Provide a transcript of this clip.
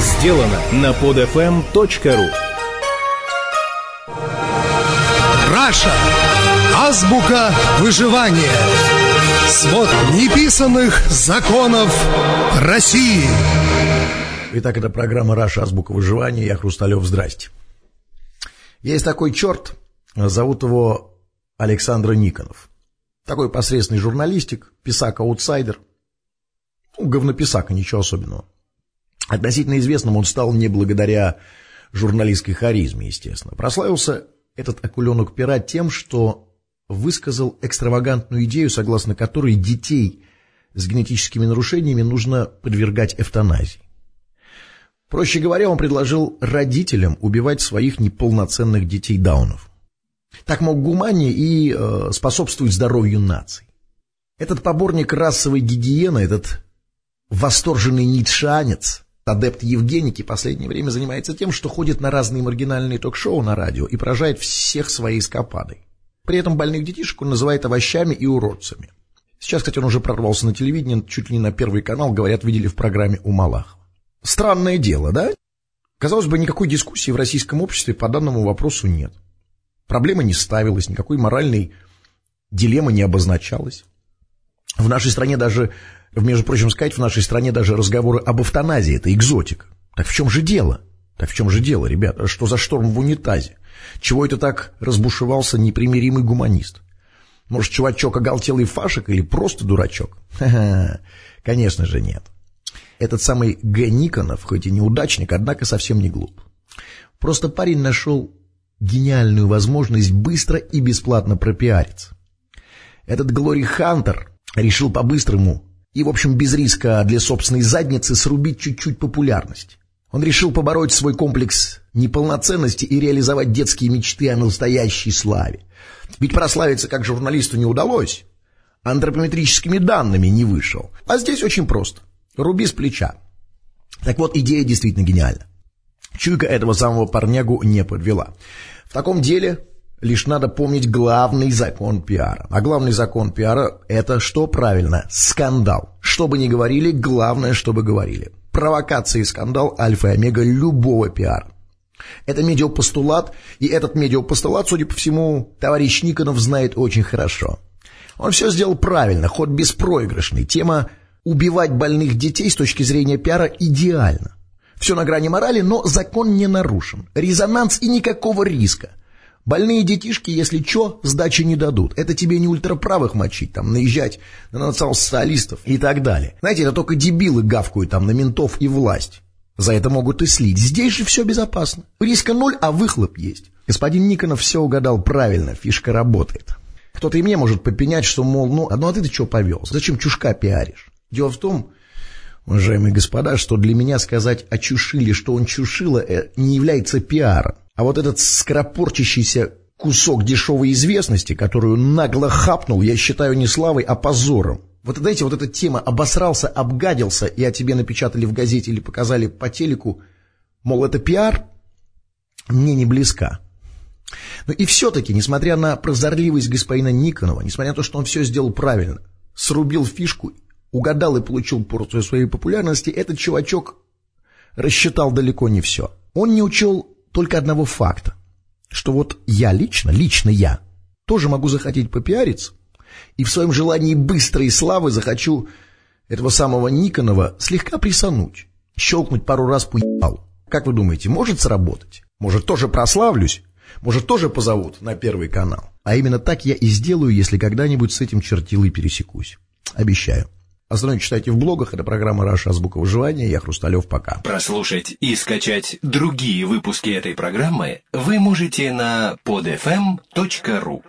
сделано на podfm.ru Раша. Азбука выживания. Свод неписанных законов России. Итак, это программа «Раша. Азбука выживания». Я Хрусталев. Здрасте. Есть такой черт, зовут его Александр Никонов. Такой посредственный журналистик, писак-аутсайдер. Ну, говнописака, ничего особенного. Относительно известным он стал не благодаря журналистской харизме, естественно. Прославился этот акуленок-пера тем, что высказал экстравагантную идею, согласно которой детей с генетическими нарушениями нужно подвергать эвтаназии. Проще говоря, он предложил родителям убивать своих неполноценных детей даунов. Так мог гуманнее и э, способствовать здоровью наций. Этот поборник расовой гигиены, этот восторженный ницшанец, адепт Евгеники, последнее время занимается тем, что ходит на разные маргинальные ток-шоу на радио и поражает всех своей скопадой. При этом больных детишек он называет овощами и уродцами. Сейчас, кстати, он уже прорвался на телевидение, чуть ли не на первый канал, говорят, видели в программе у Малахова. Странное дело, да? Казалось бы, никакой дискуссии в российском обществе по данному вопросу нет. Проблема не ставилась, никакой моральной дилеммы не обозначалась. В нашей стране даже, между прочим сказать, в нашей стране даже разговоры об эвтаназии – это экзотика. Так в чем же дело? Так в чем же дело, ребята? Что за шторм в унитазе? Чего это так разбушевался непримиримый гуманист? Может, чувачок оголтелый фашек или просто дурачок? Ха-ха, конечно же нет. Этот самый Г. Никонов, хоть и неудачник, однако совсем не глуп. Просто парень нашел гениальную возможность быстро и бесплатно пропиариться. Этот Глори Хантер решил по-быстрому и, в общем, без риска для собственной задницы срубить чуть-чуть популярность. Он решил побороть свой комплекс неполноценности и реализовать детские мечты о настоящей славе. Ведь прославиться как журналисту не удалось, антропометрическими данными не вышел. А здесь очень просто. Руби с плеча. Так вот, идея действительно гениальна. Чуйка этого самого парнягу не подвела. В таком деле лишь надо помнить главный закон пиара. А главный закон пиара – это что правильно? Скандал. Что бы ни говорили, главное, чтобы говорили. Провокация и скандал – альфа и омега любого пиара. Это медиапостулат, и этот медиапостулат, судя по всему, товарищ Никонов знает очень хорошо. Он все сделал правильно, ход беспроигрышный. Тема «убивать больных детей» с точки зрения пиара идеальна. Все на грани морали, но закон не нарушен. Резонанс и никакого риска. Больные детишки, если что, сдачи не дадут. Это тебе не ультраправых мочить, там, наезжать на национал-социалистов и так далее. Знаете, это только дебилы гавкают там на ментов и власть. За это могут и слить. Здесь же все безопасно. Риска ноль, а выхлоп есть. Господин Никонов все угадал правильно, фишка работает. Кто-то и мне может попенять, что, мол, ну, ну а ты-то что повел? Зачем чушка пиаришь? Дело в том, уважаемые господа, что для меня сказать о чушиле, что он чушила, э, не является пиаром. А вот этот скоропорчащийся кусок дешевой известности, которую нагло хапнул, я считаю не славой, а позором. Вот знаете, вот эта тема обосрался, обгадился, и о тебе напечатали в газете или показали по телеку, мол, это пиар, мне не близка. Но и все-таки, несмотря на прозорливость господина Никонова, несмотря на то, что он все сделал правильно, срубил фишку угадал и получил порцию своей популярности, этот чувачок рассчитал далеко не все. Он не учел только одного факта, что вот я лично, лично я, тоже могу захотеть попиариться, и в своем желании быстрой славы захочу этого самого Никонова слегка присануть, щелкнуть пару раз по ебалу. Как вы думаете, может сработать? Может, тоже прославлюсь? Может, тоже позовут на Первый канал? А именно так я и сделаю, если когда-нибудь с этим чертилой пересекусь. Обещаю. Остальное читайте в блогах. Это программа «Раша. Азбука выживания». Я Хрусталев. Пока. Прослушать и скачать другие выпуски этой программы вы можете на podfm.ru